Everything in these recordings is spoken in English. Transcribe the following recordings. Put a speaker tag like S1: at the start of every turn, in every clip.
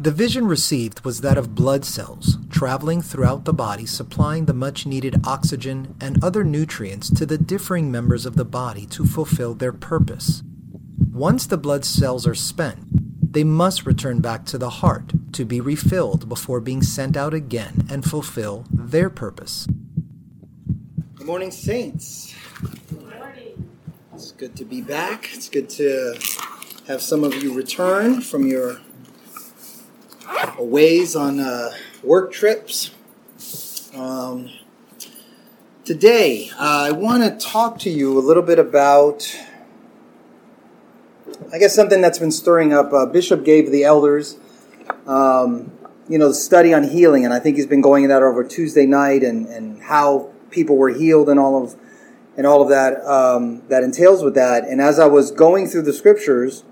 S1: The vision received was that of blood cells traveling throughout the body, supplying the much needed oxygen and other nutrients to the differing members of the body to fulfill their purpose. Once the blood cells are spent, they must return back to the heart to be refilled before being sent out again and fulfill their purpose. Good morning, Saints. Good morning. It's good to be back. It's good to have some of you return from your aways on uh, work trips. Um, today, uh, I want to talk to you a little bit about I guess something that's been stirring up. Uh, Bishop gave the elders, um, you know, the study on healing, and I think he's been going in that over Tuesday night, and, and how people were healed, and all of and all of that um, that entails with that. And as I was going through the scriptures,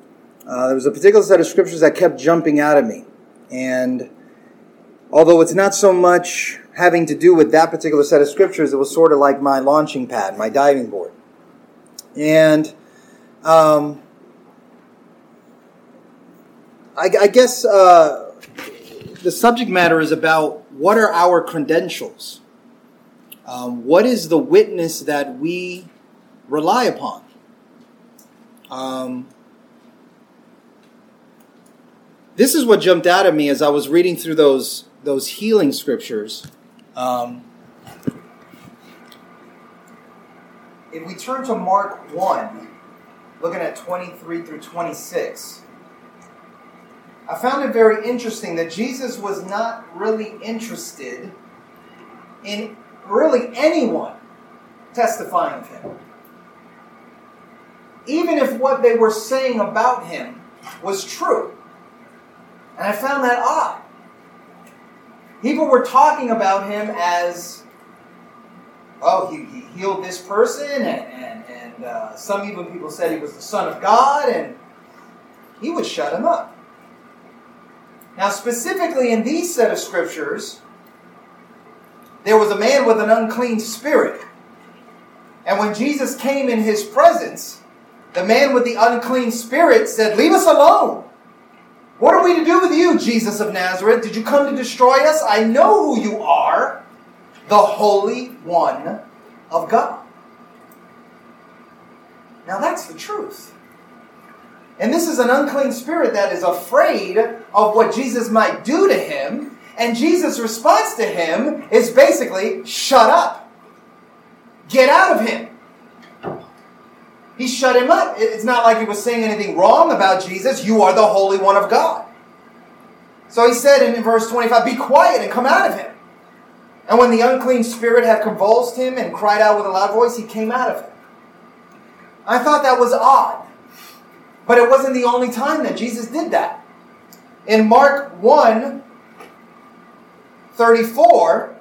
S1: uh, there was a particular set of scriptures that kept jumping out at me, and although it's not so much having to do with that particular set of scriptures, it was sort of like my launching pad, my diving board, and. Um, I, I guess uh, the subject matter is about what are our credentials? Um, what is the witness that we rely upon? Um, this is what jumped out at me as I was reading through those those healing scriptures. Um, if we turn to Mark 1, looking at 23 through 26, I found it very interesting that Jesus was not really interested in really anyone testifying of him. Even if what they were saying about him was true. And I found that odd. People were talking about him as, oh, he, he healed this person, and, and, and uh, some even people said he was the Son of God, and he would shut him up. Now, specifically in these set of scriptures, there was a man with an unclean spirit. And when Jesus came in his presence, the man with the unclean spirit said, Leave us alone. What are we to do with you, Jesus of Nazareth? Did you come to destroy us? I know who you are, the Holy One of God. Now that's the truth. And this is an unclean spirit that is afraid of what Jesus might do to him. And Jesus' response to him is basically, shut up. Get out of him. He shut him up. It's not like he was saying anything wrong about Jesus. You are the Holy One of God. So he said in verse 25, Be quiet and come out of him. And when the unclean spirit had convulsed him and cried out with a loud voice, he came out of him. I thought that was odd. But it wasn't the only time that Jesus did that. In Mark 1 34,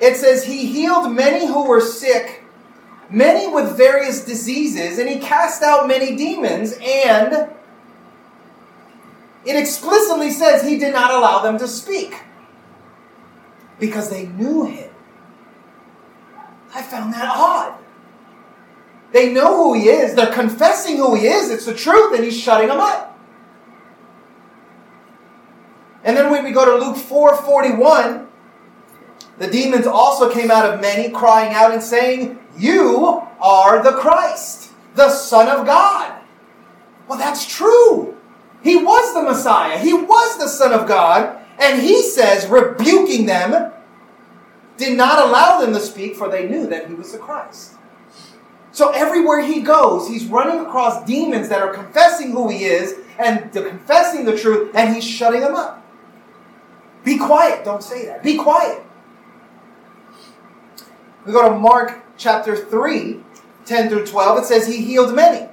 S1: it says, He healed many who were sick, many with various diseases, and He cast out many demons, and it explicitly says He did not allow them to speak because they knew Him. I found that odd. They know who he is. They're confessing who he is. It's the truth, and he's shutting them up. And then when we go to Luke 4 41, the demons also came out of many, crying out and saying, You are the Christ, the Son of God. Well, that's true. He was the Messiah, he was the Son of God. And he says, rebuking them, did not allow them to speak, for they knew that he was the Christ. So everywhere he goes, he's running across demons that are confessing who he is and confessing the truth, and he's shutting them up. Be quiet. Don't say that. Be quiet. We go to Mark chapter 3, 10 through 12. It says, He healed many.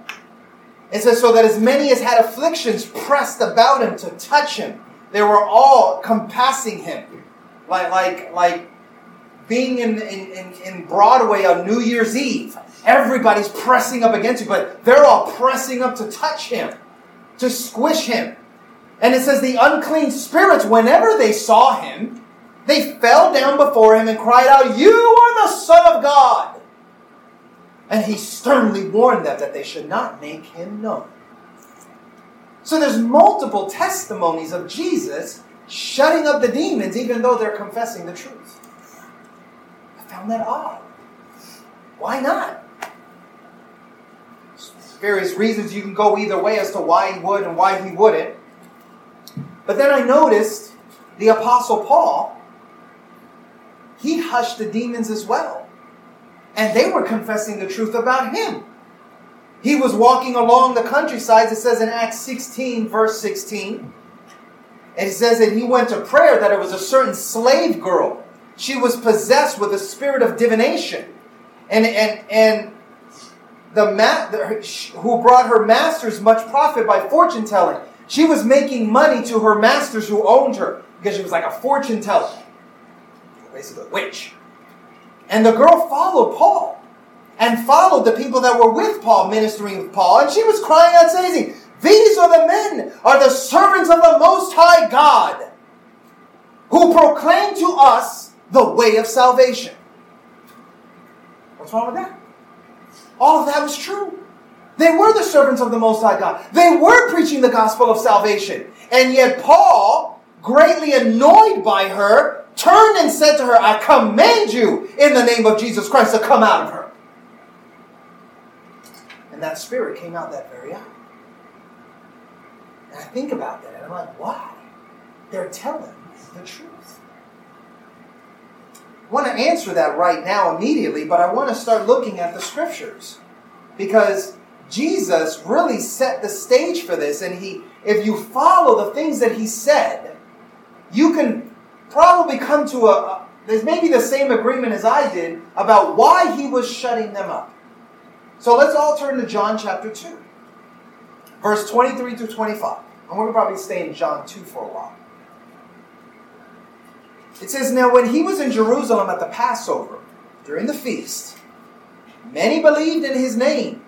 S1: It says, So that as many as had afflictions pressed about him to touch him, they were all compassing him. Like, like, like being in, in, in Broadway on New Year's Eve Everybody's pressing up against you, but they're all pressing up to touch him, to squish him. And it says the unclean spirits, whenever they saw him, they fell down before him and cried out, You are the Son of God. And he sternly warned them that they should not make him known. So there's multiple testimonies of Jesus shutting up the demons even though they're confessing the truth. I found that odd. Why not? Various reasons you can go either way as to why he would and why he wouldn't. But then I noticed the Apostle Paul, he hushed the demons as well. And they were confessing the truth about him. He was walking along the countryside, it says in Acts 16, verse 16. And it says that he went to prayer that it was a certain slave girl. She was possessed with a spirit of divination. And, and, and the, ma- who brought her masters much profit by fortune telling. She was making money to her masters who owned her because she was like a fortune teller, basically a witch. And the girl followed Paul and followed the people that were with Paul, ministering with Paul. And she was crying out, saying, These are the men, are the servants of the Most High God, who proclaim to us the way of salvation. What's wrong with that? All of that was true. They were the servants of the Most High God. They were preaching the gospel of salvation. And yet, Paul, greatly annoyed by her, turned and said to her, I command you in the name of Jesus Christ to come out of her. And that spirit came out that very hour. And I think about that, and I'm like, why? They're telling the truth. I want to answer that right now immediately, but I want to start looking at the scriptures. Because Jesus really set the stage for this, and he, if you follow the things that he said, you can probably come to a, a there's maybe the same agreement as I did about why he was shutting them up. So let's all turn to John chapter 2, verse 23 through 25. And we're going to probably stay in John 2 for a while. It says, Now when he was in Jerusalem at the Passover, during the feast, many believed in his name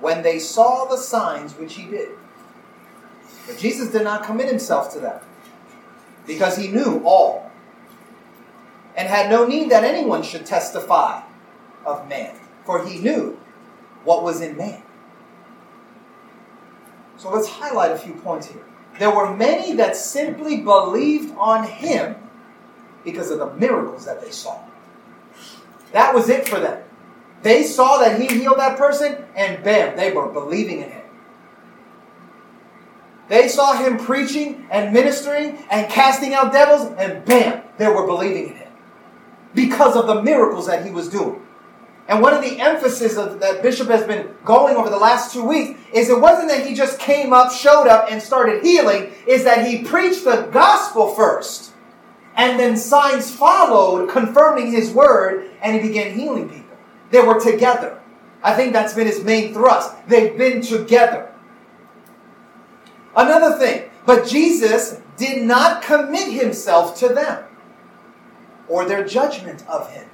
S1: when they saw the signs which he did. But Jesus did not commit himself to them because he knew all and had no need that anyone should testify of man, for he knew what was in man. So let's highlight a few points here. There were many that simply believed on him because of the miracles that they saw. That was it for them. They saw that he healed that person, and bam, they were believing in him. They saw him preaching and ministering and casting out devils, and bam, they were believing in him because of the miracles that he was doing. And one of the emphasis of, that Bishop has been going over the last two weeks is it wasn't that he just came up, showed up, and started healing, is that he preached the gospel first. And then signs followed, confirming his word, and he began healing people. They were together. I think that's been his main thrust. They've been together. Another thing, but Jesus did not commit himself to them or their judgment of him.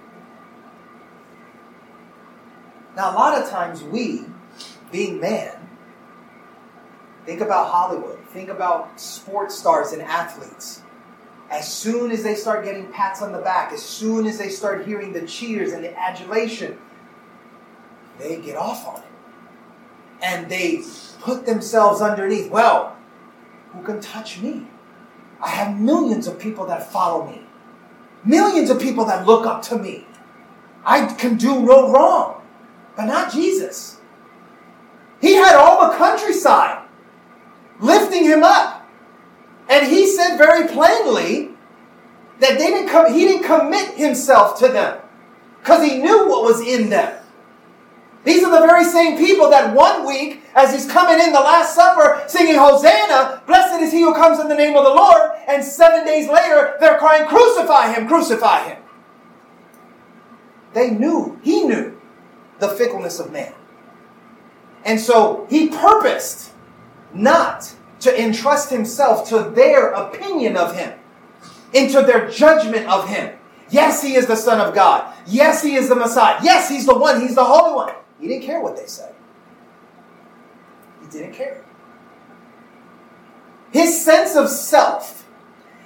S1: Now, a lot of times we, being man, think about Hollywood, think about sports stars and athletes. As soon as they start getting pats on the back, as soon as they start hearing the cheers and the adulation, they get off on it. And they put themselves underneath. Well, who can touch me? I have millions of people that follow me, millions of people that look up to me. I can do no wrong, but not Jesus. He had all the countryside lifting him up. And he said very plainly that they didn't com- he didn't commit himself to them because he knew what was in them. These are the very same people that one week, as he's coming in the Last Supper, singing Hosanna, blessed is he who comes in the name of the Lord, and seven days later, they're crying, Crucify him, crucify him. They knew, he knew the fickleness of man. And so he purposed not to entrust himself to their opinion of him, into their judgment of him. Yes, he is the Son of God. Yes, he is the Messiah. Yes, he's the one. He's the Holy One. He didn't care what they said. He didn't care. His sense of self,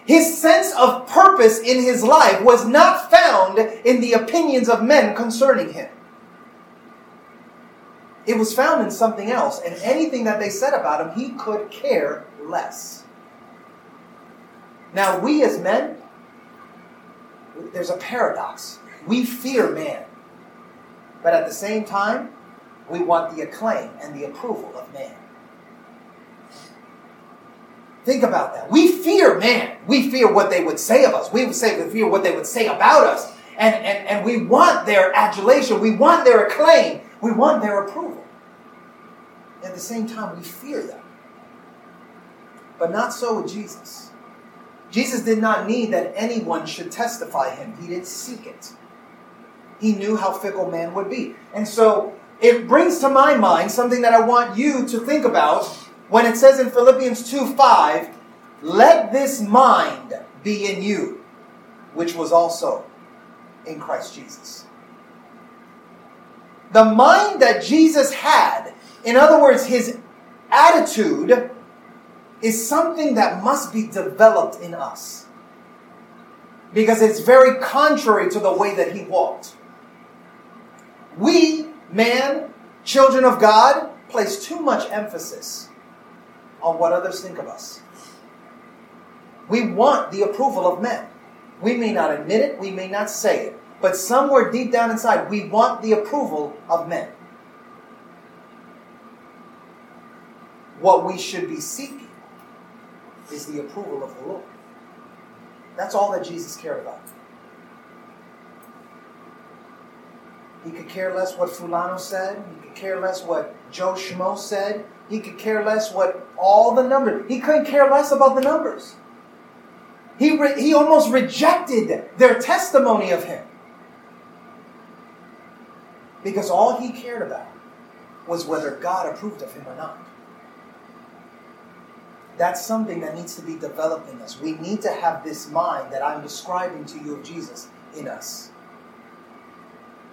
S1: his sense of purpose in his life was not found in the opinions of men concerning him. It was found in something else, and anything that they said about him, he could care less. Now, we as men, there's a paradox. We fear man, but at the same time, we want the acclaim and the approval of man. Think about that. We fear man. We fear what they would say of us. We would say we fear what they would say about us. And, and, and we want their adulation. We want their acclaim. We want their approval. At the same time, we fear them. But not so with Jesus. Jesus did not need that anyone should testify him. He didn't seek it. He knew how fickle man would be. And so it brings to my mind something that I want you to think about when it says in Philippians 2 5, let this mind be in you, which was also in Christ Jesus. The mind that Jesus had, in other words, his attitude, is something that must be developed in us. Because it's very contrary to the way that he walked. We, man, children of God, place too much emphasis on what others think of us. We want the approval of men. We may not admit it, we may not say it, but somewhere deep down inside, we want the approval of men. What we should be seeking is the approval of the Lord. That's all that Jesus cared about. He could care less what Fulano said. He could care less what Joe Schmo said. He could care less what all the numbers. He couldn't care less about the numbers. He, re, he almost rejected their testimony of him. Because all he cared about was whether God approved of him or not. That's something that needs to be developed in us. We need to have this mind that I'm describing to you of Jesus in us.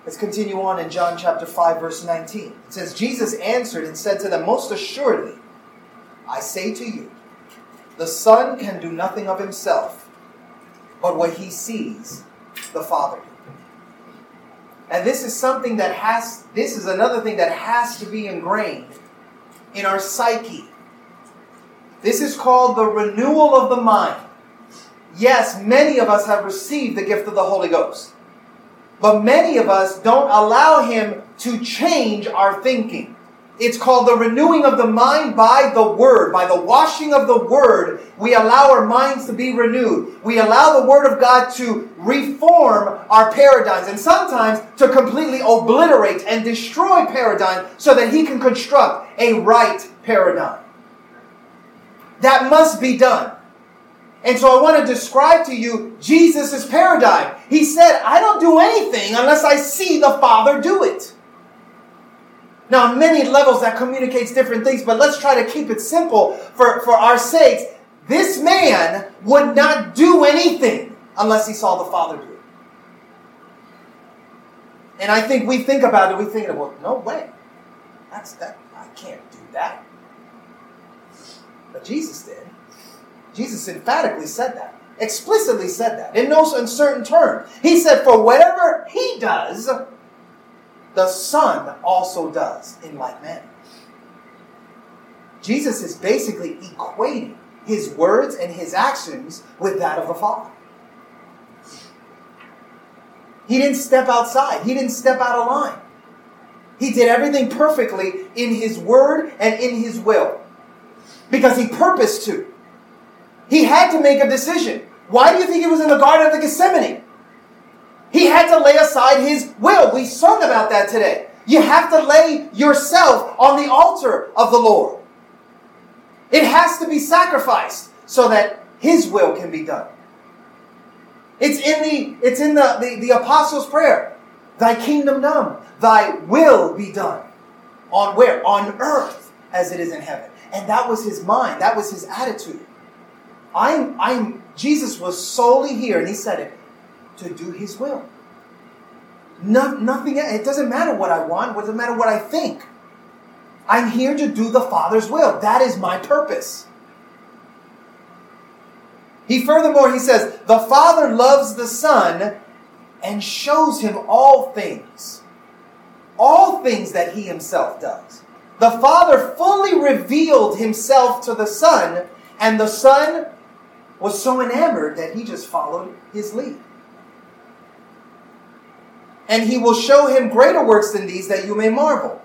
S1: Let's continue on in John chapter 5, verse 19. It says, Jesus answered and said to them, Most assuredly, I say to you, the Son can do nothing of himself, but what he sees the Father do. And this is something that has, this is another thing that has to be ingrained in our psyche. This is called the renewal of the mind. Yes, many of us have received the gift of the Holy Ghost. But many of us don't allow Him to change our thinking. It's called the renewing of the mind by the Word. By the washing of the Word, we allow our minds to be renewed. We allow the Word of God to reform our paradigms and sometimes to completely obliterate and destroy paradigms so that He can construct a right paradigm. That must be done. And so I want to describe to you Jesus' paradigm. He said, I don't do anything unless I see the Father do it. Now, on many levels, that communicates different things, but let's try to keep it simple for, for our sakes. This man would not do anything unless he saw the Father do it. And I think we think about it, we think, well, no way. That's that. I can't do that. But Jesus did. Jesus emphatically said that, explicitly said that, in no uncertain terms. He said, For whatever he does, the Son also does in like manner. Jesus is basically equating his words and his actions with that of the Father. He didn't step outside, he didn't step out of line. He did everything perfectly in his word and in his will because he purposed to. He had to make a decision. Why do you think he was in the Garden of the Gethsemane? He had to lay aside his will. We sung about that today. You have to lay yourself on the altar of the Lord. It has to be sacrificed so that his will can be done. It's in the it's in the, the, the apostles' prayer. Thy kingdom come, thy will be done. On where? On earth as it is in heaven. And that was his mind, that was his attitude. I'm, I'm, Jesus was solely here, and he said it, to do his will. No, nothing, it doesn't matter what I want, it doesn't matter what I think. I'm here to do the Father's will. That is my purpose. He furthermore, he says, the Father loves the Son and shows him all things. all things that he himself does. The Father fully revealed himself to the Son, and the Son was so enamored that he just followed his lead. And he will show him greater works than these that you may marvel.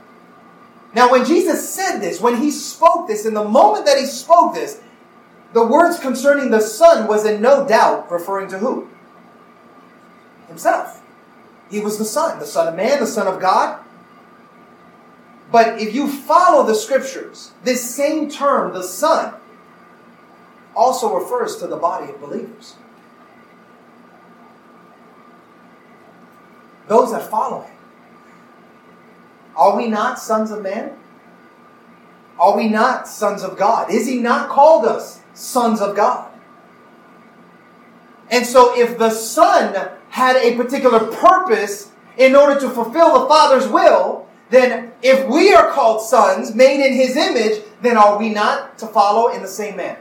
S1: Now, when Jesus said this, when he spoke this, in the moment that he spoke this, the words concerning the Son was in no doubt referring to who? Himself. He was the Son, the Son of Man, the Son of God. But if you follow the scriptures, this same term, the Son, also refers to the body of believers. Those that follow Him. Are we not sons of man? Are we not sons of God? Is He not called us sons of God? And so, if the Son had a particular purpose in order to fulfill the Father's will, then if we are called sons, made in His image, then are we not to follow in the same manner?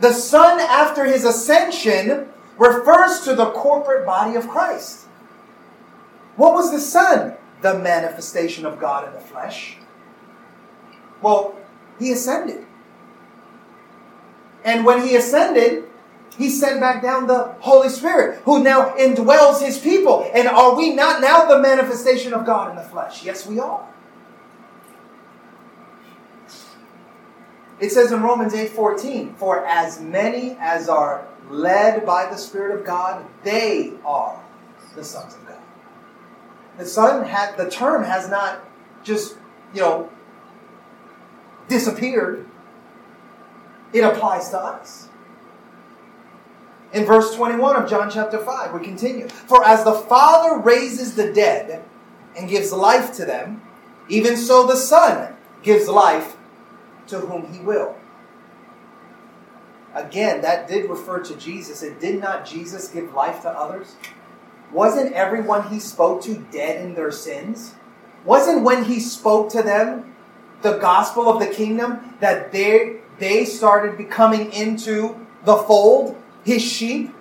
S1: The Son, after His ascension, refers to the corporate body of Christ. What was the Son? The manifestation of God in the flesh. Well, He ascended. And when He ascended, he sent back down the Holy Spirit, who now indwells his people. And are we not now the manifestation of God in the flesh? Yes, we are. It says in Romans 8:14, "For as many as are led by the Spirit of God, they are the sons of God." The son had the term has not just, you know, disappeared. It applies to us. In verse 21 of John chapter 5, we continue. For as the Father raises the dead and gives life to them, even so the Son gives life to whom he will. Again, that did refer to Jesus. It did not Jesus give life to others? Wasn't everyone he spoke to dead in their sins? Wasn't when he spoke to them the gospel of the kingdom that they, they started becoming into the fold? his sheep?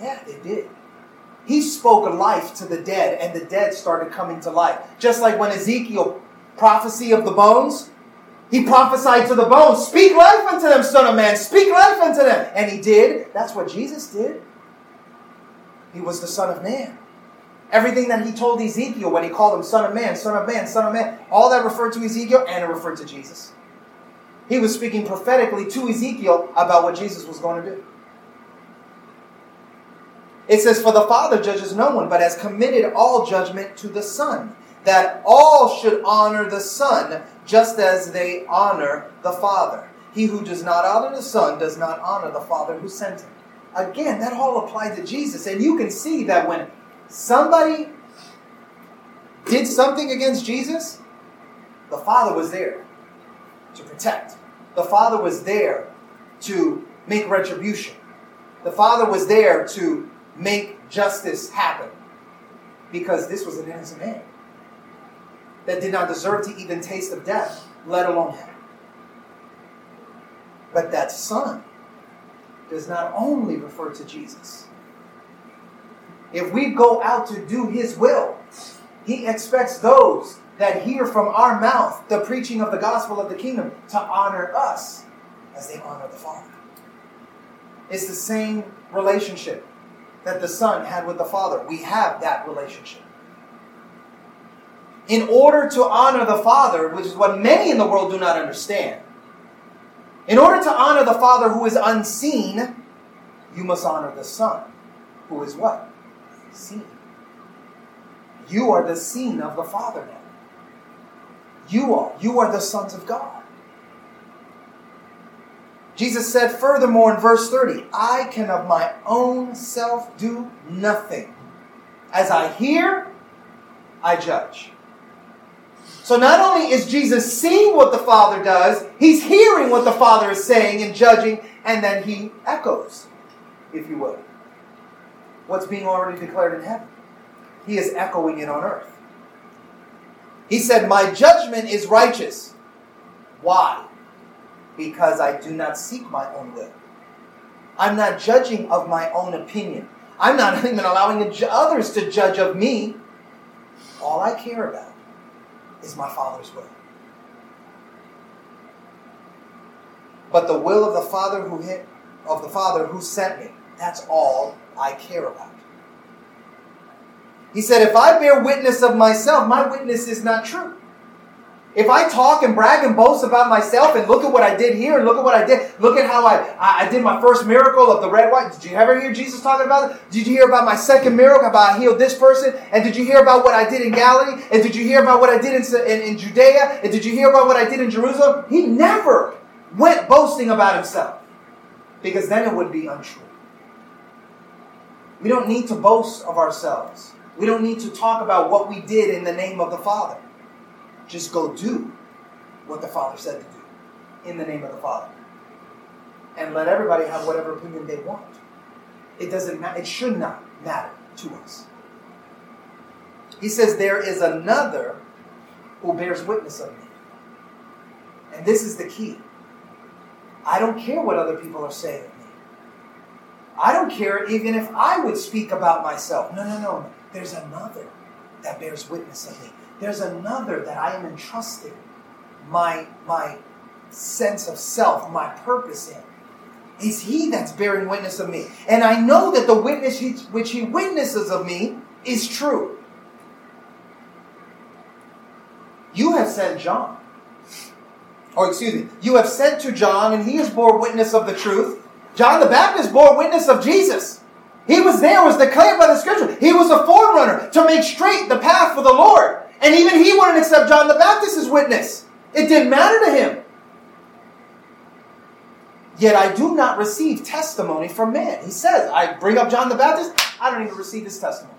S1: Yeah, they did. He spoke life to the dead, and the dead started coming to life. Just like when Ezekiel, prophecy of the bones, he prophesied to the bones, Speak life unto them, Son of Man, speak life unto them. And he did. That's what Jesus did. He was the Son of Man. Everything that he told Ezekiel when he called him Son of Man, Son of Man, Son of Man, all that referred to Ezekiel and it referred to Jesus. He was speaking prophetically to Ezekiel about what Jesus was going to do. It says, For the Father judges no one, but has committed all judgment to the Son, that all should honor the Son just as they honor the Father. He who does not honor the Son does not honor the Father who sent him. Again, that all applied to Jesus. And you can see that when somebody did something against Jesus, the Father was there to protect. The Father was there to make retribution. The Father was there to make justice happen because this was an innocent man that did not deserve to even taste of death, let alone heaven. But that Son does not only refer to Jesus. If we go out to do His will, He expects those that hear from our mouth the preaching of the gospel of the kingdom to honor us as they honor the Father. It's the same relationship that the Son had with the Father. We have that relationship. In order to honor the Father, which is what many in the world do not understand, in order to honor the Father who is unseen, you must honor the Son, who is what? Seen. You are the seen of the Father now. You are. You are the sons of God. Jesus said furthermore in verse 30, I can of my own self do nothing. As I hear, I judge. So not only is Jesus seeing what the Father does, he's hearing what the Father is saying and judging, and then he echoes, if you will, what's being already declared in heaven. He is echoing it on earth. He said, My judgment is righteous. Why? Because I do not seek my own will. I'm not judging of my own opinion. I'm not even allowing others to judge of me. All I care about is my Father's will. But the will of the Father who hit, of the Father who sent me, that's all I care about. He said, If I bear witness of myself, my witness is not true. If I talk and brag and boast about myself and look at what I did here and look at what I did, look at how I, I did my first miracle of the red white. Did you ever hear Jesus talking about it? Did you hear about my second miracle about I healed this person? And did you hear about what I did in Galilee? And did you hear about what I did in, in, in Judea? And did you hear about what I did in Jerusalem? He never went boasting about himself because then it would be untrue. We don't need to boast of ourselves. We don't need to talk about what we did in the name of the Father. Just go do what the Father said to do in the name of the Father. And let everybody have whatever opinion they want. It doesn't matter. It should not matter to us. He says, There is another who bears witness of me. And this is the key. I don't care what other people are saying of me. I don't care even if I would speak about myself. No, no, no. There's another that bears witness of me. There's another that I am entrusting my, my sense of self, my purpose in. Is He that's bearing witness of me. And I know that the witness he, which He witnesses of me is true. You have sent John. Or excuse me, you have sent to John, and he has bore witness of the truth. John the Baptist bore witness of Jesus. He was there, was declared by the scripture. He was a forerunner to make straight the path for the Lord. And even he wouldn't accept John the Baptist's witness. It didn't matter to him. Yet I do not receive testimony from man. He says, I bring up John the Baptist, I don't even receive his testimony.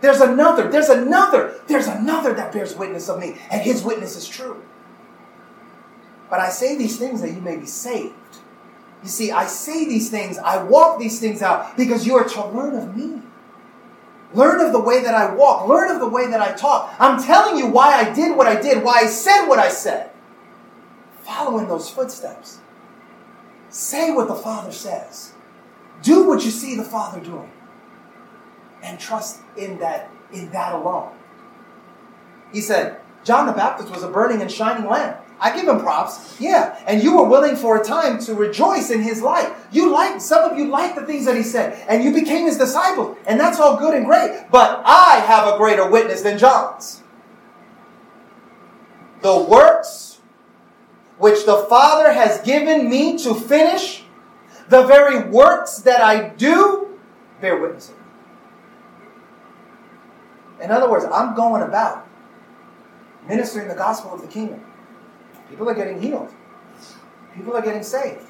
S1: There's another, there's another, there's another that bears witness of me, and his witness is true. But I say these things that you may be saved. You see, I say these things, I walk these things out because you are to learn of me. Learn of the way that I walk. Learn of the way that I talk. I'm telling you why I did what I did, why I said what I said. Follow in those footsteps. Say what the Father says. Do what you see the Father doing. And trust in that, in that alone. He said, John the Baptist was a burning and shining lamp. I give him props. Yeah. And you were willing for a time to rejoice in his life. You like, some of you like the things that he said, and you became his disciples. And that's all good and great. But I have a greater witness than John's. The works which the Father has given me to finish, the very works that I do, bear witness. In other words, I'm going about ministering the gospel of the kingdom. People are getting healed. People are getting saved.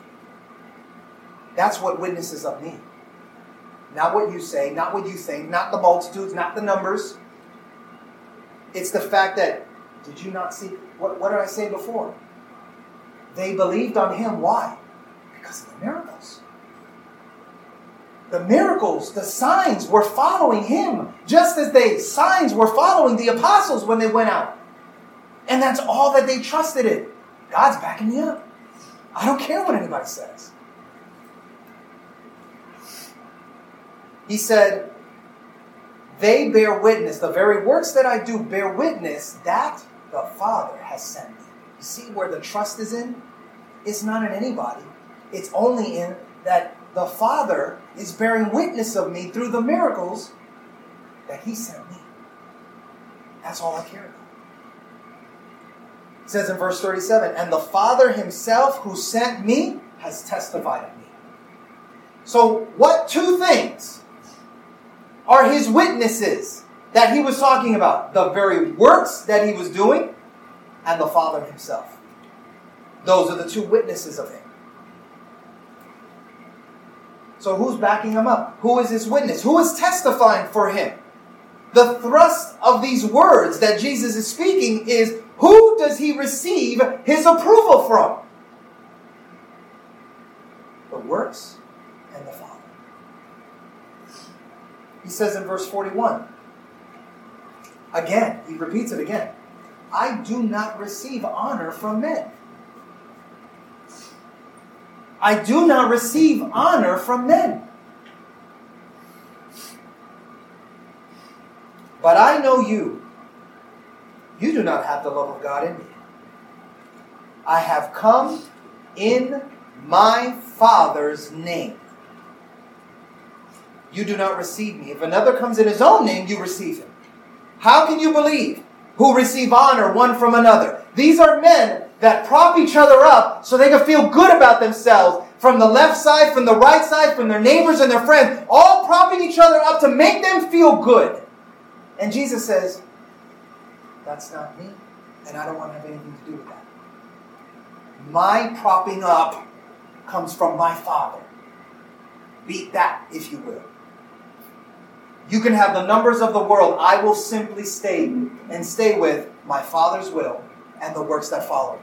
S1: That's what witnesses of me. Not what you say, not what you think, not the multitudes, not the numbers. It's the fact that, did you not see? What, what did I say before? They believed on him. Why? Because of the miracles. The miracles, the signs were following him, just as the signs were following the apostles when they went out. And that's all that they trusted in. God's backing me up. I don't care what anybody says. He said, They bear witness, the very works that I do bear witness that the Father has sent me. You see where the trust is in? It's not in anybody, it's only in that the Father is bearing witness of me through the miracles that He sent me. That's all I care about. It says in verse 37 And the Father himself who sent me has testified of me. So, what two things are his witnesses that he was talking about? The very works that he was doing and the Father himself. Those are the two witnesses of him. So, who's backing him up? Who is his witness? Who is testifying for him? The thrust of these words that Jesus is speaking is who does he receive his approval from? The works and the Father. He says in verse 41, again, he repeats it again I do not receive honor from men. I do not receive honor from men. But I know you. You do not have the love of God in you. I have come in my Father's name. You do not receive me. If another comes in his own name, you receive him. How can you believe? Who receive honor one from another. These are men that prop each other up so they can feel good about themselves from the left side, from the right side, from their neighbors and their friends, all propping each other up to make them feel good. And Jesus says, That's not me, and I don't want to have anything to do with that. My propping up comes from my Father. Beat that, if you will. You can have the numbers of the world. I will simply stay and stay with my Father's will and the works that follow.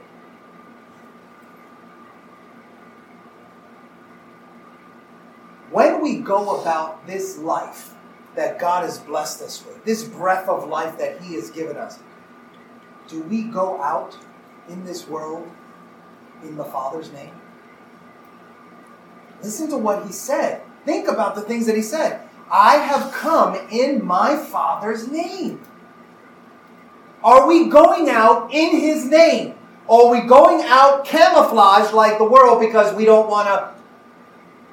S1: When we go about this life that God has blessed us with, this breath of life that He has given us, do we go out in this world in the Father's name? Listen to what He said. Think about the things that He said. I have come in my Father's name. Are we going out in His name? Or are we going out camouflaged like the world because we don't want to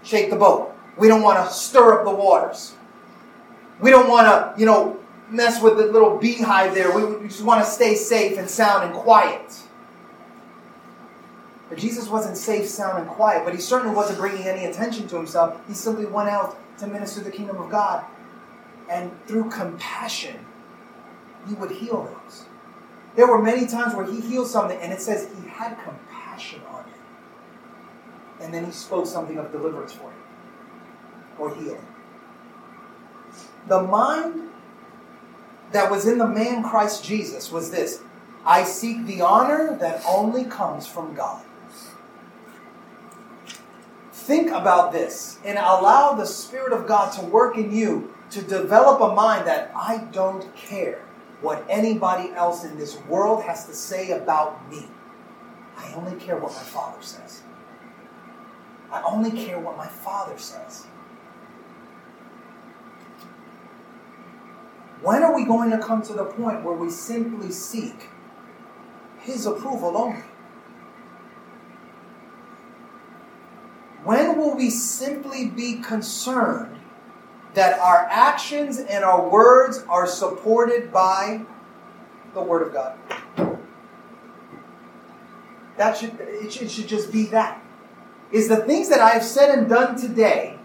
S1: shake the boat? We don't want to stir up the waters. We don't want to, you know, mess with the little beehive there. We just want to stay safe and sound and quiet. But Jesus wasn't safe, sound, and quiet, but he certainly wasn't bringing any attention to himself. He simply went out to minister the kingdom of God. And through compassion, he would heal those. There were many times where he healed something, and it says he had compassion on him. And then he spoke something of deliverance for him or healing. The mind that was in the man Christ Jesus was this I seek the honor that only comes from God. Think about this and allow the Spirit of God to work in you to develop a mind that I don't care what anybody else in this world has to say about me. I only care what my Father says. I only care what my Father says. When are we going to come to the point where we simply seek His approval only? When will we simply be concerned that our actions and our words are supported by the Word of God? That should it should, it should just be that. Is the things that I have said and done today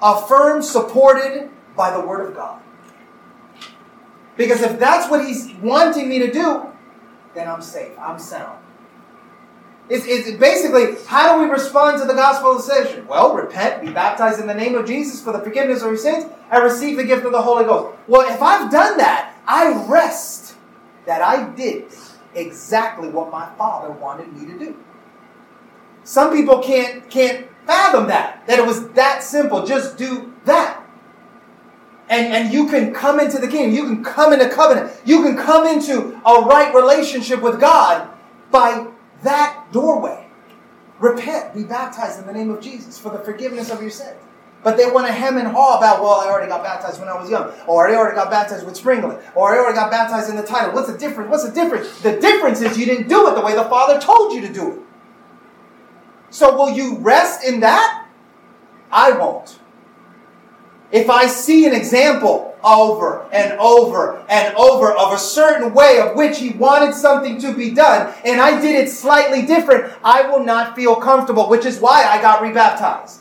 S1: affirmed, supported by the Word of God? Because if that's what He's wanting me to do, then I'm safe. I'm sound. It's, it's basically, how do we respond to the gospel decision? Well, repent, be baptized in the name of Jesus for the forgiveness of your sins, and receive the gift of the Holy Ghost. Well, if I've done that, I rest that I did exactly what my Father wanted me to do. Some people can't, can't fathom that, that it was that simple. Just do that. And, and you can come into the kingdom. You can come into covenant. You can come into a right relationship with God by that doorway. Repent, be baptized in the name of Jesus for the forgiveness of your sins. But they want to hem and haw about, well, I already got baptized when I was young, or I already got baptized with sprinkling, or I already got baptized in the title. What's the difference? What's the difference? The difference is you didn't do it the way the Father told you to do it. So will you rest in that? I won't. If I see an example over and over and over of a certain way of which he wanted something to be done, and I did it slightly different, I will not feel comfortable, which is why I got rebaptized.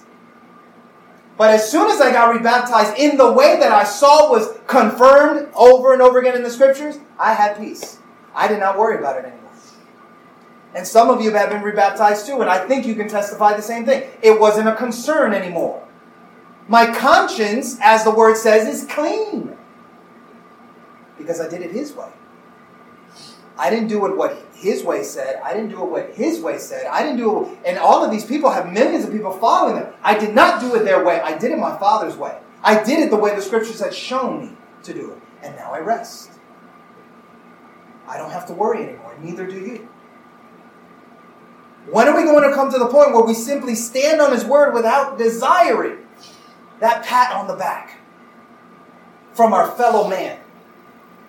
S1: But as soon as I got rebaptized in the way that I saw was confirmed over and over again in the scriptures, I had peace. I did not worry about it anymore. And some of you have been rebaptized too, and I think you can testify the same thing. It wasn't a concern anymore. My conscience, as the word says, is clean. Because I did it his way. I didn't do it what his way said. I didn't do it what his way said. I didn't do it. And all of these people have millions of people following them. I did not do it their way. I did it my Father's way. I did it the way the scriptures had shown me to do it. And now I rest. I don't have to worry anymore. Neither do you. When are we going to come to the point where we simply stand on His word without desiring that pat on the back from our fellow man.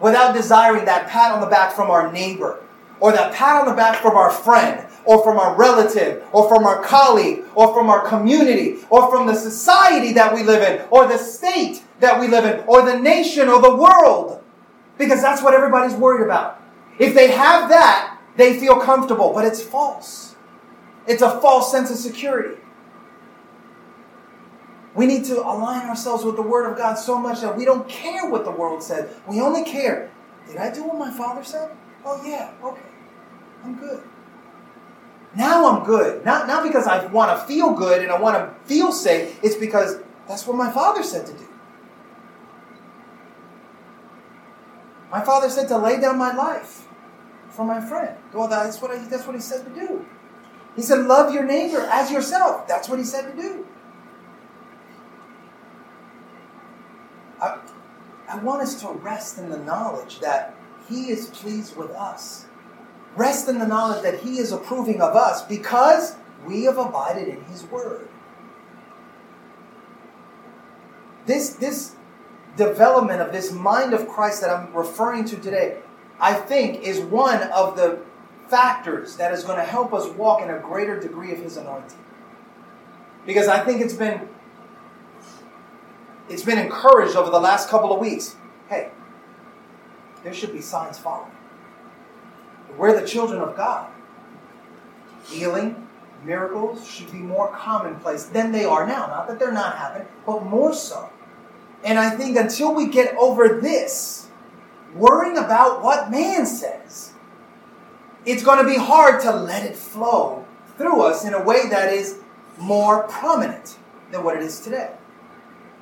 S1: without desiring that pat on the back from our neighbor, or that pat on the back from our friend, or from our relative, or from our colleague, or from our community, or from the society that we live in, or the state that we live in, or the nation, or the world. Because that's what everybody's worried about. If they have that, they feel comfortable, but it's false. It's a false sense of security. We need to align ourselves with the Word of God so much that we don't care what the world says. We only care. Did I do what my father said? Oh, yeah, okay. I'm good. Now I'm good. Not, not because I want to feel good and I want to feel safe. It's because that's what my father said to do. My father said to lay down my life for my friend. Well, that's what, I, that's what he said to do. He said, love your neighbor as yourself. That's what he said to do. I, I want us to rest in the knowledge that He is pleased with us. Rest in the knowledge that He is approving of us because we have abided in His Word. This, this development of this mind of Christ that I'm referring to today, I think, is one of the factors that is going to help us walk in a greater degree of His anointing. Because I think it's been it's been encouraged over the last couple of weeks. Hey, there should be signs following. We're the children of God. Healing, miracles should be more commonplace than they are now. Not that they're not happening, but more so. And I think until we get over this, worrying about what man says, it's going to be hard to let it flow through us in a way that is more prominent than what it is today.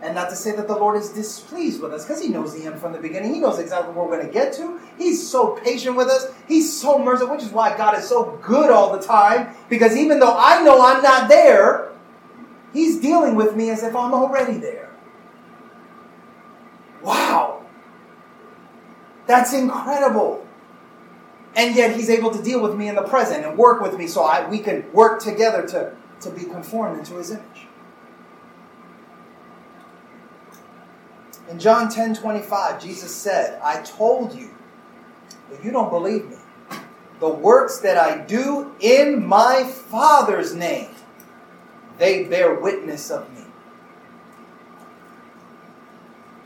S1: And not to say that the Lord is displeased with us, because He knows the end from the beginning. He knows exactly where we're going to get to. He's so patient with us. He's so merciful, which is why God is so good all the time. Because even though I know I'm not there, He's dealing with me as if I'm already there. Wow. That's incredible. And yet He's able to deal with me in the present and work with me so I, we can work together to, to be conformed into His image. In John 10 25, Jesus said, I told you, but you don't believe me. The works that I do in my Father's name, they bear witness of me.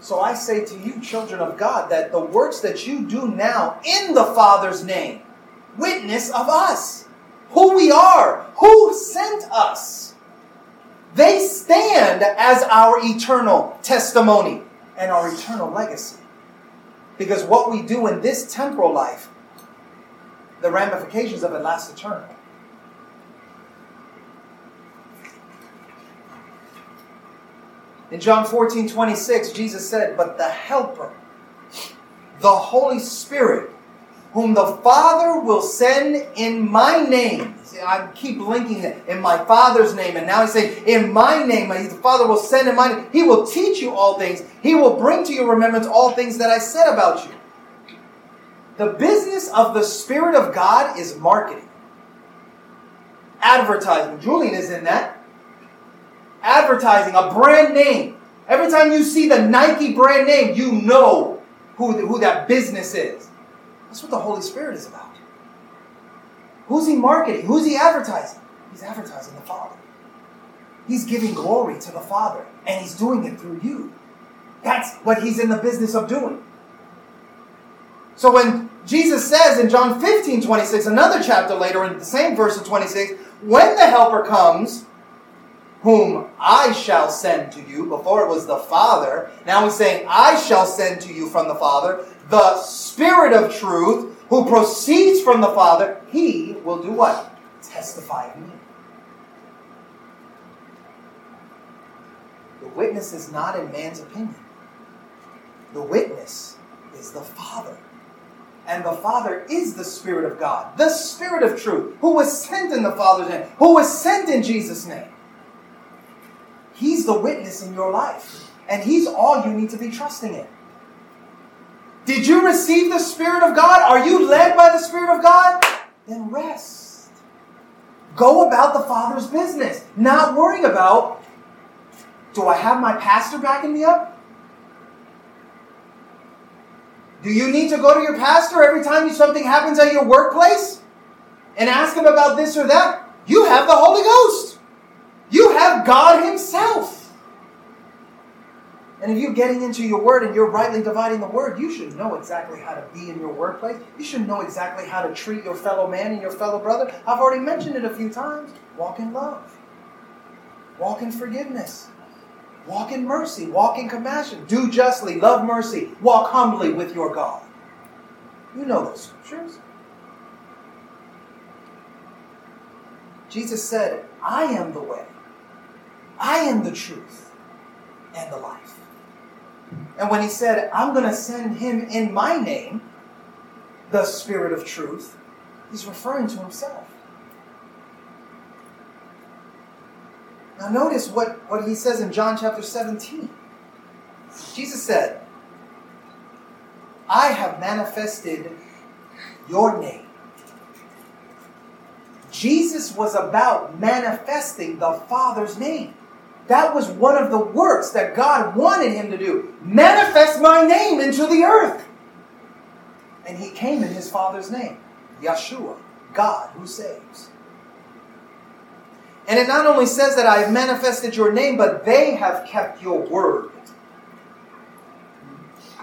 S1: So I say to you, children of God, that the works that you do now in the Father's name witness of us, who we are, who sent us. They stand as our eternal testimony and our eternal legacy. Because what we do in this temporal life, the ramifications of it last eternal. In John 14, 26, Jesus said, But the Helper, the Holy Spirit, whom the Father will send in my name. See, I keep linking it in my Father's name, and now he's saying, in my name, uh, the Father will send in my name. He will teach you all things. He will bring to your remembrance all things that I said about you. The business of the Spirit of God is marketing, advertising. Julian is in that. Advertising, a brand name. Every time you see the Nike brand name, you know who, who that business is. That's what the Holy Spirit is about. Who's he marketing? Who's he advertising? He's advertising the Father. He's giving glory to the Father, and he's doing it through you. That's what he's in the business of doing. So when Jesus says in John 15, 26, another chapter later, in the same verse of 26, when the Helper comes, whom I shall send to you, before it was the Father, now he's saying, I shall send to you from the Father, the Spirit of truth, who proceeds from the Father, he will do what? Testify of me. The witness is not in man's opinion. The witness is the Father. And the Father is the Spirit of God, the Spirit of truth, who was sent in the Father's name, who was sent in Jesus' name. He's the witness in your life. And He's all you need to be trusting in. Did you receive the Spirit of God? Are you led by the Spirit of God? Then rest. Go about the Father's business, not worrying about do I have my pastor backing me up? Do you need to go to your pastor every time something happens at your workplace and ask him about this or that? You have the Holy Ghost. You have God Himself. And if you're getting into your word and you're rightly dividing the word, you should know exactly how to be in your workplace. You should know exactly how to treat your fellow man and your fellow brother. I've already mentioned it a few times. Walk in love, walk in forgiveness, walk in mercy, walk in compassion, do justly, love mercy, walk humbly with your God. You know those scriptures. Jesus said, I am the way, I am the truth, and the life. And when he said, I'm going to send him in my name, the Spirit of truth, he's referring to himself. Now, notice what, what he says in John chapter 17. Jesus said, I have manifested your name. Jesus was about manifesting the Father's name. That was one of the works that God wanted him to do. Manifest my name into the earth. And he came in his Father's name, Yeshua, God who saves. And it not only says that I have manifested your name, but they have kept your word.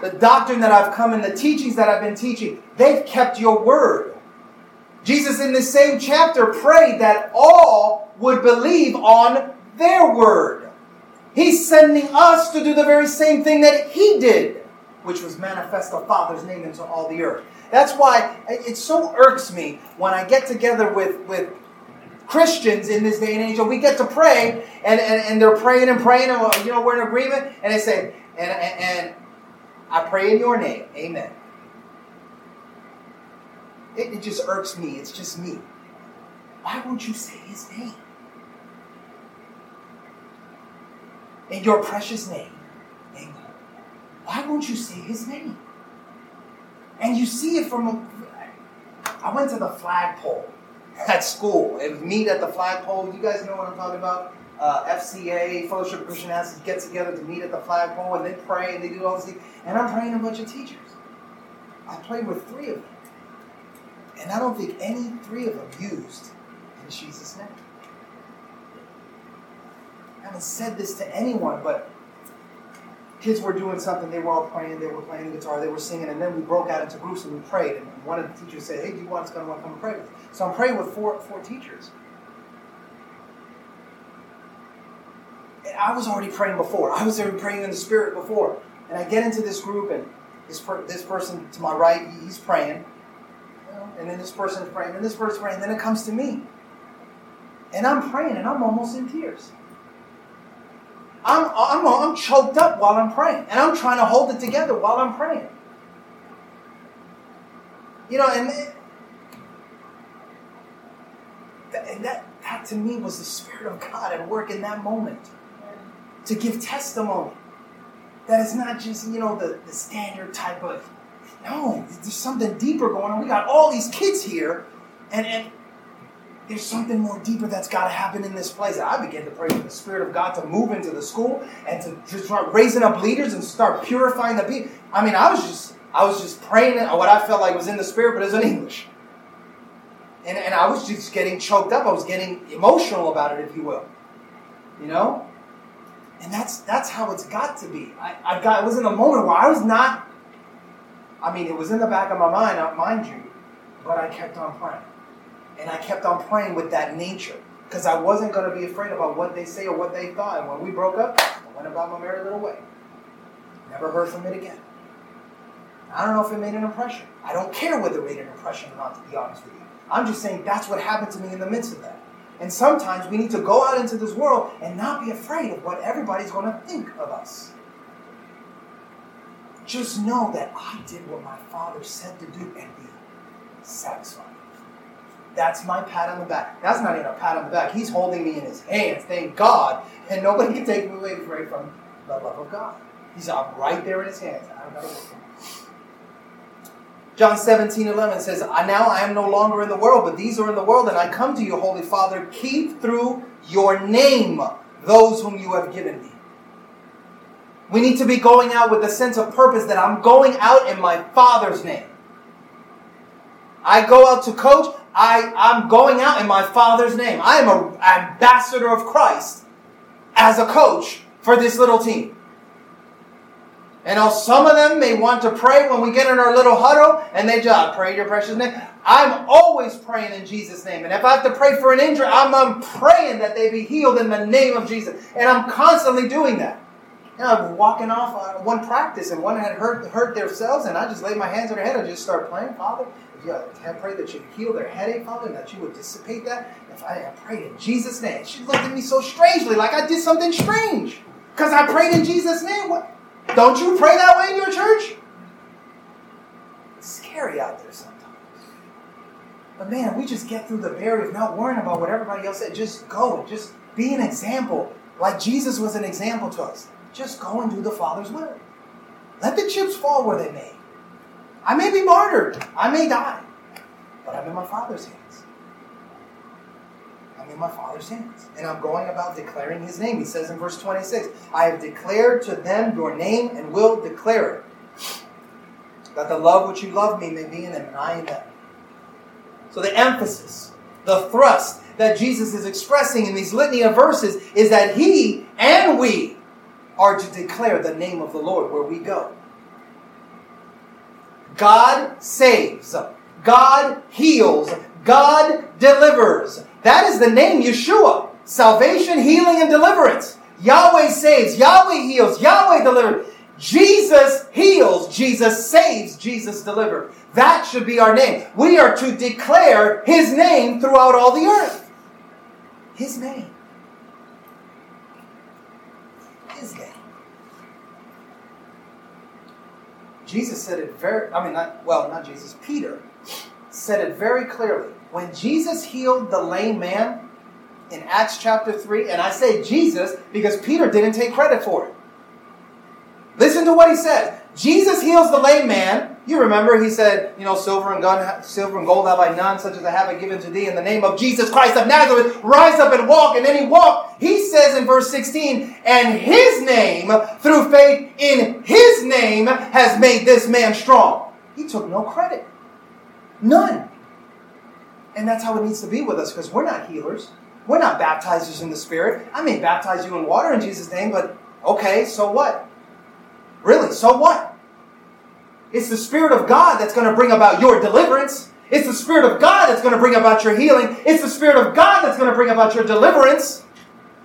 S1: The doctrine that I've come and the teachings that I've been teaching, they've kept your word. Jesus, in this same chapter, prayed that all would believe on their word. He's sending us to do the very same thing that He did, which was manifest the Father's name into all the earth. That's why it so irks me when I get together with, with Christians in this day and age, and we get to pray, and, and, and they're praying and praying, and you know, we're in agreement, and they say, and, and, and I pray in your name, amen. It, it just irks me, it's just me. Why won't you say his name? In your precious name. Amen. Why won't you say his name? And you see it from. A, I went to the flagpole at school. It meet at the flagpole. You guys know what I'm talking about? Uh, FCA, Fellowship of Christian Athletes, get together to meet at the flagpole and they pray and they do all these. And I'm praying a bunch of teachers. I played with three of them. And I don't think any three of them used in Jesus' name haven't said this to anyone, but kids were doing something. They were all praying. They were playing the guitar. They were singing. And then we broke out into groups and we prayed. And one of the teachers said, "Hey, do you want come, to come and pray with?" So I'm praying with four four teachers. And I was already praying before. I was already praying in the spirit before. And I get into this group, and this per, this person to my right, he's praying. and then this person is praying, and this person's praying. And then it comes to me. And I'm praying, and I'm almost in tears. I'm, I'm, I'm choked up while I'm praying, and I'm trying to hold it together while I'm praying. You know, and, and that, that to me was the Spirit of God at work in that moment to give testimony. That it's not just, you know, the, the standard type of, no, there's something deeper going on. We got all these kids here, and, and there's something more deeper that's got to happen in this place. And I began to pray for the Spirit of God to move into the school and to, start raising up leaders and start purifying the people. I mean, I was just I was just praying what I felt like was in the Spirit, but it was in English. And, and I was just getting choked up. I was getting emotional about it, if you will. You know? And that's that's how it's got to be. I, I got it was in a moment where I was not I mean, it was in the back of my mind, mind you, but I kept on praying. And I kept on praying with that nature because I wasn't going to be afraid about what they say or what they thought. And when we broke up, I went about my merry little way. Never heard from it again. I don't know if it made an impression. I don't care whether it made an impression or not, to be honest with you. I'm just saying that's what happened to me in the midst of that. And sometimes we need to go out into this world and not be afraid of what everybody's going to think of us. Just know that I did what my father said to do and be satisfied. That's my pat on the back. That's not even a pat on the back. He's holding me in his hands, thank God. And nobody can take me away from the love of God. He's right there in his hands. John 17, 11 says, Now I am no longer in the world, but these are in the world, and I come to you, Holy Father. Keep through your name those whom you have given me. We need to be going out with a sense of purpose that I'm going out in my Father's name. I go out to coach, I, I'm going out in my Father's name. I am an ambassador of Christ as a coach for this little team. And know some of them may want to pray when we get in our little huddle and they just pray your precious name. I'm always praying in Jesus' name. And if I have to pray for an injury, I'm, I'm praying that they be healed in the name of Jesus. And I'm constantly doing that. You know, I'm walking off uh, one practice and one had hurt, hurt themselves, and I just laid my hands on their head and just start praying, Father. Yeah, I pray that you heal their headache, Father, and that you would dissipate that. If I, I prayed in Jesus' name, she looked at me so strangely, like I did something strange, because I prayed in Jesus' name. What? Don't you pray that way in your church? It's scary out there sometimes. But man, we just get through the barrier of not worrying about what everybody else said. Just go. and Just be an example. Like Jesus was an example to us. Just go and do the Father's will. Let the chips fall where they may. I may be martyred. I may die. But I'm in my Father's hands. I'm in my Father's hands. And I'm going about declaring His name. He says in verse 26 I have declared to them your name and will declare it. That the love which you love me may be in them and I in them. So the emphasis, the thrust that Jesus is expressing in these litany of verses is that He and we are to declare the name of the Lord where we go. God saves. God heals. God delivers. That is the name Yeshua. Salvation, healing, and deliverance. Yahweh saves. Yahweh heals. Yahweh delivers. Jesus heals. Jesus saves. Jesus delivers. That should be our name. We are to declare His name throughout all the earth. His name. His name. Jesus said it very, I mean, not, well, not Jesus, Peter said it very clearly. When Jesus healed the lame man in Acts chapter 3, and I say Jesus because Peter didn't take credit for it. Listen to what he said. Jesus heals the lame man. You remember he said, you know, silver and gold, silver and gold have I none, such as I have I given to thee in the name of Jesus Christ of Nazareth. Rise up and walk. And then he walked. He says in verse 16, and his name, through faith in his name, has made this man strong. He took no credit. None. And that's how it needs to be with us because we're not healers. We're not baptizers in the Spirit. I may baptize you in water in Jesus' name, but okay, so what? Really, so what? It's the Spirit of God that's going to bring about your deliverance. It's the Spirit of God that's going to bring about your healing. It's the Spirit of God that's going to bring about your deliverance.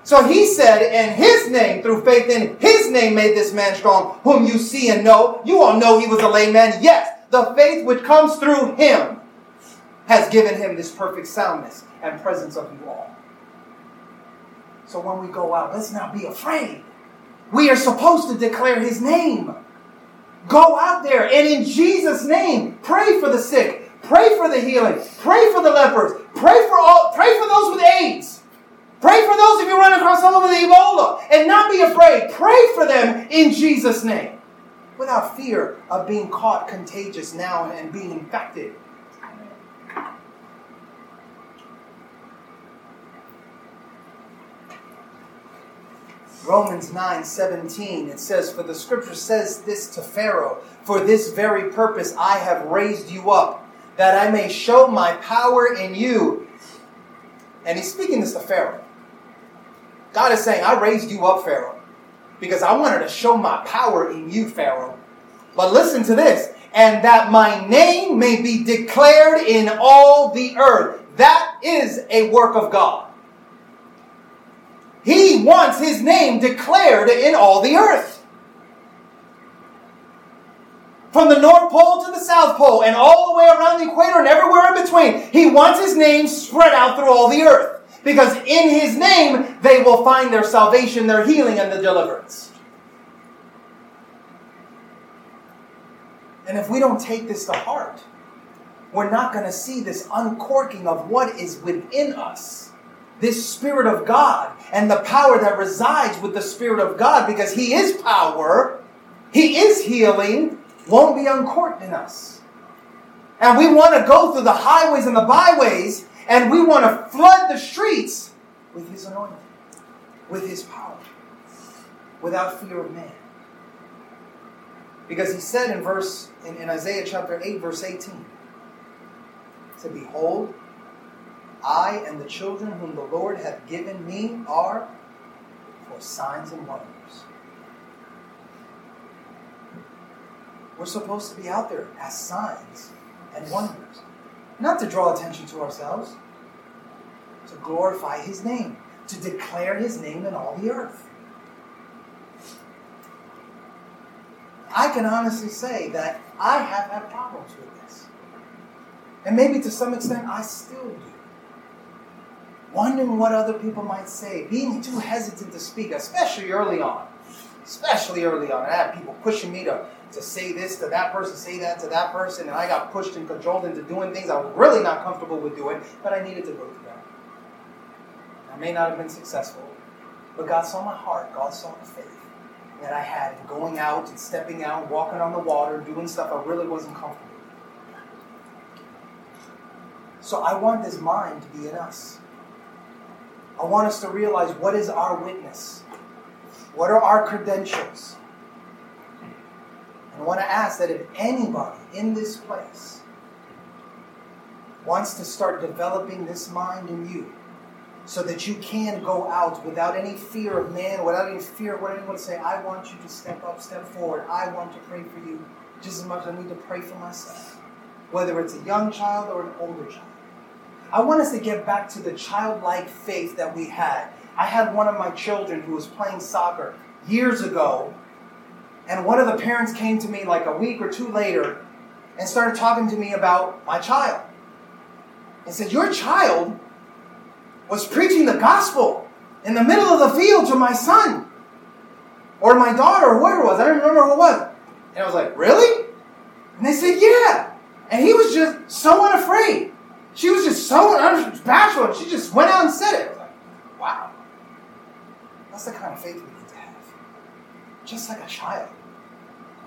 S1: So he said, in his name, through faith in his name, made this man strong, whom you see and know. You all know he was a lame man. Yes, the faith which comes through him has given him this perfect soundness and presence of you all. So when we go out, let's not be afraid. We are supposed to declare his name. Go out there and in Jesus' name, pray for the sick, pray for the healing, pray for the lepers, pray for all, pray for those with AIDS. Pray for those if you run across someone with Ebola and not be afraid. Pray for them in Jesus' name without fear of being caught contagious now and being infected. Romans 9 17, it says, For the scripture says this to Pharaoh, For this very purpose I have raised you up, that I may show my power in you. And he's speaking this to Pharaoh. God is saying, I raised you up, Pharaoh, because I wanted to show my power in you, Pharaoh. But listen to this, and that my name may be declared in all the earth. That is a work of God. He wants his name declared in all the earth. From the North Pole to the South Pole and all the way around the equator and everywhere in between. He wants his name spread out through all the earth. Because in his name, they will find their salvation, their healing, and their deliverance. And if we don't take this to heart, we're not going to see this uncorking of what is within us this Spirit of God and the power that resides with the Spirit of God because He is power, He is healing, won't be uncorked in us. And we want to go through the highways and the byways and we want to flood the streets with His anointing, with His power, without fear of man. Because he said in verse in, in Isaiah chapter 8, verse 18, he said, Behold, I and the children whom the Lord hath given me are for signs and wonders. We're supposed to be out there as signs and wonders. Not to draw attention to ourselves, to glorify his name, to declare his name in all the earth. I can honestly say that I have had problems with this. And maybe to some extent I still do. Wondering what other people might say, being too hesitant to speak, especially early on. Especially early on. I had people pushing me to, to say this to that person, say that to that person, and I got pushed and cajoled into doing things I was really not comfortable with doing, but I needed to go through that. I may not have been successful, but God saw my heart, God saw the faith that I had going out and stepping out, walking on the water, doing stuff I really wasn't comfortable with. So I want this mind to be in us. I want us to realize what is our witness? What are our credentials? And I want to ask that if anybody in this place wants to start developing this mind in you, so that you can go out without any fear of man, without any fear of what anyone say. I want you to step up, step forward. I want to pray for you just as much as I need to pray for myself, whether it's a young child or an older child. I want us to get back to the childlike faith that we had. I had one of my children who was playing soccer years ago, and one of the parents came to me like a week or two later and started talking to me about my child. And said, Your child was preaching the gospel in the middle of the field to my son or my daughter or whoever it was. I don't remember who it was. And I was like, Really? And they said, Yeah. And he was just so unafraid. She was just so bashful. And she just went out and said it. Like, Wow. That's the kind of faith we need to have. Just like a child.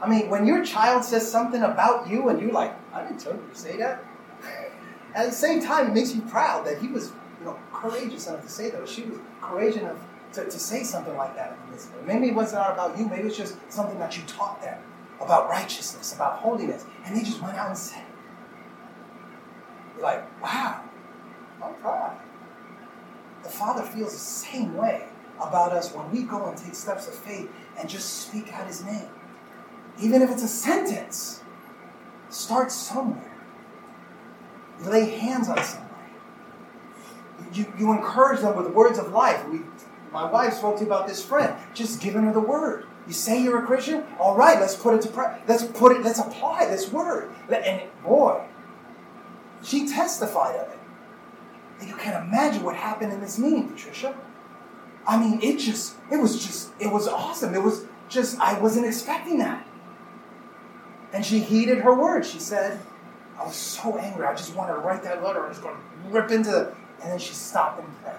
S1: I mean, when your child says something about you and you're like, I didn't tell you to say that. At the same time, it makes you proud that he was you know, courageous enough to say that. She was courageous enough to, to say something like that Maybe it wasn't about you, maybe it's just something that you taught them about righteousness, about holiness, and they just went out and said like, wow, I'm proud. The Father feels the same way about us when we go and take steps of faith and just speak out His name. Even if it's a sentence, start somewhere. You lay hands on someone you, you encourage them with words of life. We, my wife spoke to you about this friend, just giving her the word. You say you're a Christian? All right, let's put it to practice. Let's put it, let's apply this word. And boy, she testified of it. And you can't imagine what happened in this meeting, Patricia. I mean, it just, it was just, it was awesome. It was just, I wasn't expecting that. And she heeded her words. She said, I was so angry. I just wanted to write that letter. I was going to rip into it. and then she stopped and prayed.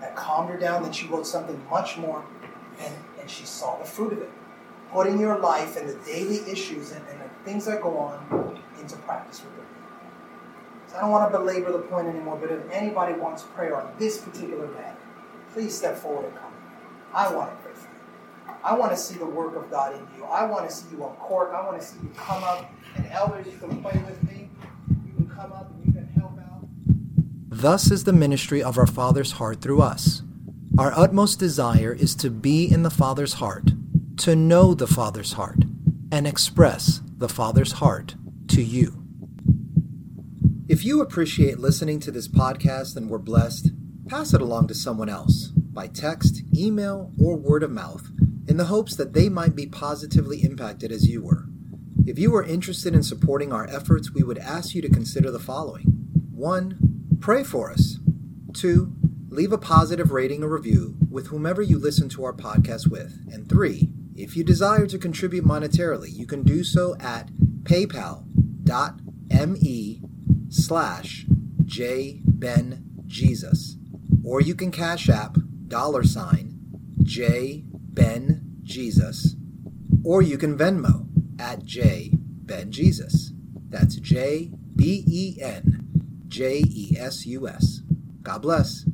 S1: That calmed her down. Then she wrote something much more, and, and she saw the fruit of it. Putting your life and the daily issues and, and the things that go on into practice with her. So I don't want to belabor the point anymore, but if anybody wants prayer on this particular day, please step forward and come. I want to pray for you. I want to see the work of God in you. I want to see you on court. I want to see you come up. And elders, you can pray with me. You can come up and you can help out.
S2: Thus is the ministry of our Father's heart through us. Our utmost desire is to be in the Father's heart, to know the Father's heart, and express the Father's heart to you. If you appreciate listening to this podcast and were blessed, pass it along to someone else by text, email, or word of mouth in the hopes that they might be positively impacted as you were. If you are interested in supporting our efforts, we would ask you to consider the following 1 Pray for us. Two, leave a positive rating or review with whomever you listen to our podcast with. And three, if you desire to contribute monetarily, you can do so at paypal.me slash jbenjesus. Or you can cash app dollar sign jbenjesus. Or you can Venmo at jbenjesus. That's J B E N J E S U S. God bless.